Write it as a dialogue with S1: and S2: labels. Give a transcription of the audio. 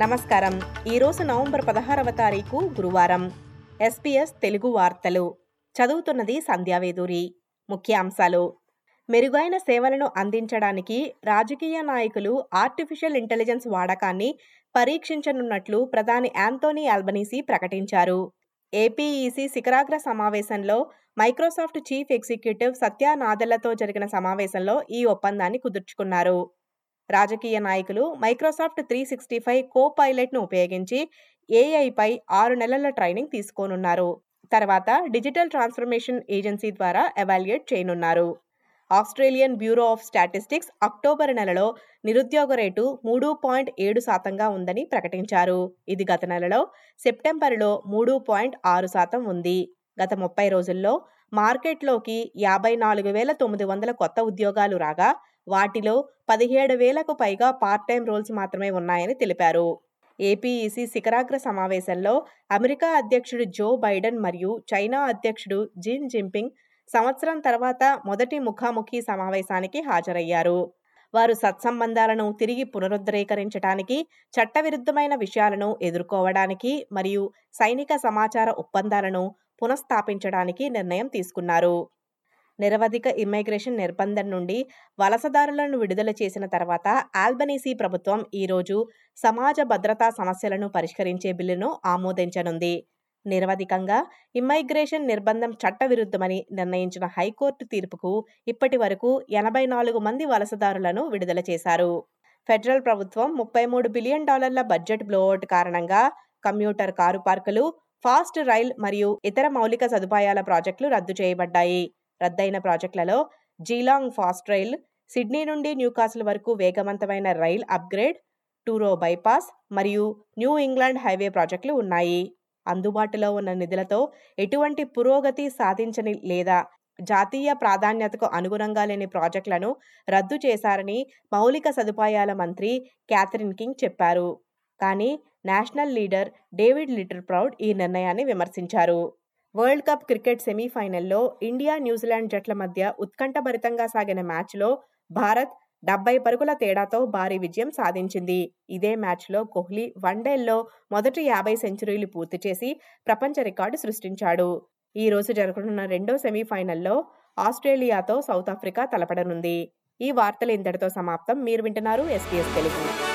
S1: నమస్కారం. ఈరోజు నవంబర్ పదహారవ తారీఖు గురువారం. ఎస్పీఎస్ తెలుగు వార్తలు. చదువుతున్నది సంధ్యావేదూరి. ముఖ్యాంశాలు. మెరుగైన సేవలను అందించడానికి రాజకీయ నాయకులు ఆర్టిఫిషియల్ ఇంటెలిజెన్స్ వాడకాన్ని పరీక్షించనున్నట్లు ప్రధాని యాంతోనీ ఆల్బనీసీ ప్రకటించారు. ఏపీఈసీ శిఖరాగ్ర సమావేశంలో మైక్రోసాఫ్ట్ చీఫ్ ఎగ్జిక్యూటివ్ సత్యా నాదెళ్ళతో జరిగిన సమావేశంలో ఈ ఒప్పందాన్ని కుదుర్చుకున్నారు. రాజకీయ నాయకులు మైక్రోసాఫ్ట్ త్రీ సిక్స్టీ ఫైవ్ కో పైలట్ను ఉపయోగించి ఏఐపై ఆరు నెలల ట్రైనింగ్ తీసుకోనున్నారు. తర్వాత డిజిటల్ ట్రాన్స్ఫర్మేషన్ ఏజెన్సీ ద్వారా ఎవాల్యుయేట్ చేయనున్నారు. Australian Bureau of Statistics October నెలలో నిరుద్యోగ రేటు మూడు పాయింట్ ఏడు శాతంగా ఉందని ప్రకటించారు. ఇది గత నెలలో సెప్టెంబర్లో మూడు పాయింట్ ఆరు శాతం ఉంది. గత ముప్పై రోజుల్లో మార్కెట్లోకి యాభై నాలుగు వేల తొమ్మిది వందల కొత్త ఉద్యోగాలు రాగా వాటిలో పదిహేడు వేలకు పైగా పార్ట్ టైం రోల్స్ మాత్రమే ఉన్నాయని తెలిపారు. ఏపీఈసీ శిఖరాగ్ర సమావేశంలో అమెరికా అధ్యక్షుడు జో బైడెన్ మరియు చైనా అధ్యక్షుడు జిన్ జింపింగ్ సంవత్సరం తర్వాత మొదటి ముఖాముఖి సమావేశానికి హాజరయ్యారు. వారు సత్సంబంధాలను తిరిగి పునరుద్ధరీకరించడానికి చట్టవిరుద్ధమైన విషయాలను ఎదుర్కోవడానికి మరియు సైనిక సమాచార ఒప్పందాలను పునఃస్థాపించడానికి నిర్ణయం తీసుకున్నారు. నిరవధిక ఇమ్మిగ్రేషన్ నిర్బంధం నుండి వలసదారులను విడుదల చేసిన తర్వాత ఆల్బనీసీ ప్రభుత్వం ఈరోజు సమాజ భద్రతా సమస్యలను పరిష్కరించే బిల్లును ఆమోదించనుంది. నిరవధికంగా ఇమ్మైగ్రేషన్ నిర్బంధం చట్టవిరుద్ధమని నిర్ణయించిన హైకోర్టు తీర్పుకు ఇప్పటి వరకు ఎనభై నాలుగు మంది వలసదారులను విడుదల చేశారు. ఫెడరల్ ప్రభుత్వం ముప్పై మూడు బిలియన్ డాలర్ల బడ్జెట్ బ్లోఅవుట్ కారణంగా కమ్యూటర్ కారు పార్కులు ఫాస్ట్ రైల్ మరియు ఇతర మౌలిక సదుపాయాల ప్రాజెక్టులు రద్దు చేయబడ్డాయి. రద్దయిన ప్రాజెక్టులలో జీలాంగ్ ఫాస్ట్ రైల్ సిడ్నీ నుండి న్యూకాసిల్ వరకు వేగవంతమైన రైల్ అప్గ్రేడ్ టూరో బైపాస్ మరియు న్యూ ఇంగ్లాండ్ హైవే ప్రాజెక్టులు ఉన్నాయి. అందుబాటులో ఉన్న నిధులతో ఎటువంటి పురోగతి సాధించని లేదా జాతీయ ప్రాధాన్యతకు అనుగుణంగా లేని ప్రాజెక్టులను రద్దు చేశారని మౌలిక సదుపాయాల మంత్రి క్యాథరిన్ కింగ్ చెప్పారు. కానీ national leader David Littleproud ఈ నిర్ణయాన్ని విమర్శించారు. వరల్డ్ కప్ క్రికెట్ సెమీఫైనల్లో ఇండియా న్యూజిలాండ్ జట్ల మధ్య ఉత్కంఠభరితంగా సాగిన మ్యాచ్లో భారత్ డెబ్బై పరుగుల తేడాతో భారీ విజయం సాధించింది. ఇదే మ్యాచ్లో కోహ్లీ వన్డేల్లో మొదటి యాభై సెంచరీలు పూర్తి చేసి ప్రపంచ రికార్డు సృష్టించాడు. ఈ రోజు జరగనున్న రెండో సెమీఫైనల్లో ఆస్ట్రేలియాతో సౌత్ ఆఫ్రికా తలపడనుంది. ఈ వార్తలు ఇంతటితో సమాప్తం. మీరు వింటున్నారు ఎస్పీఎస్ తెలుగు.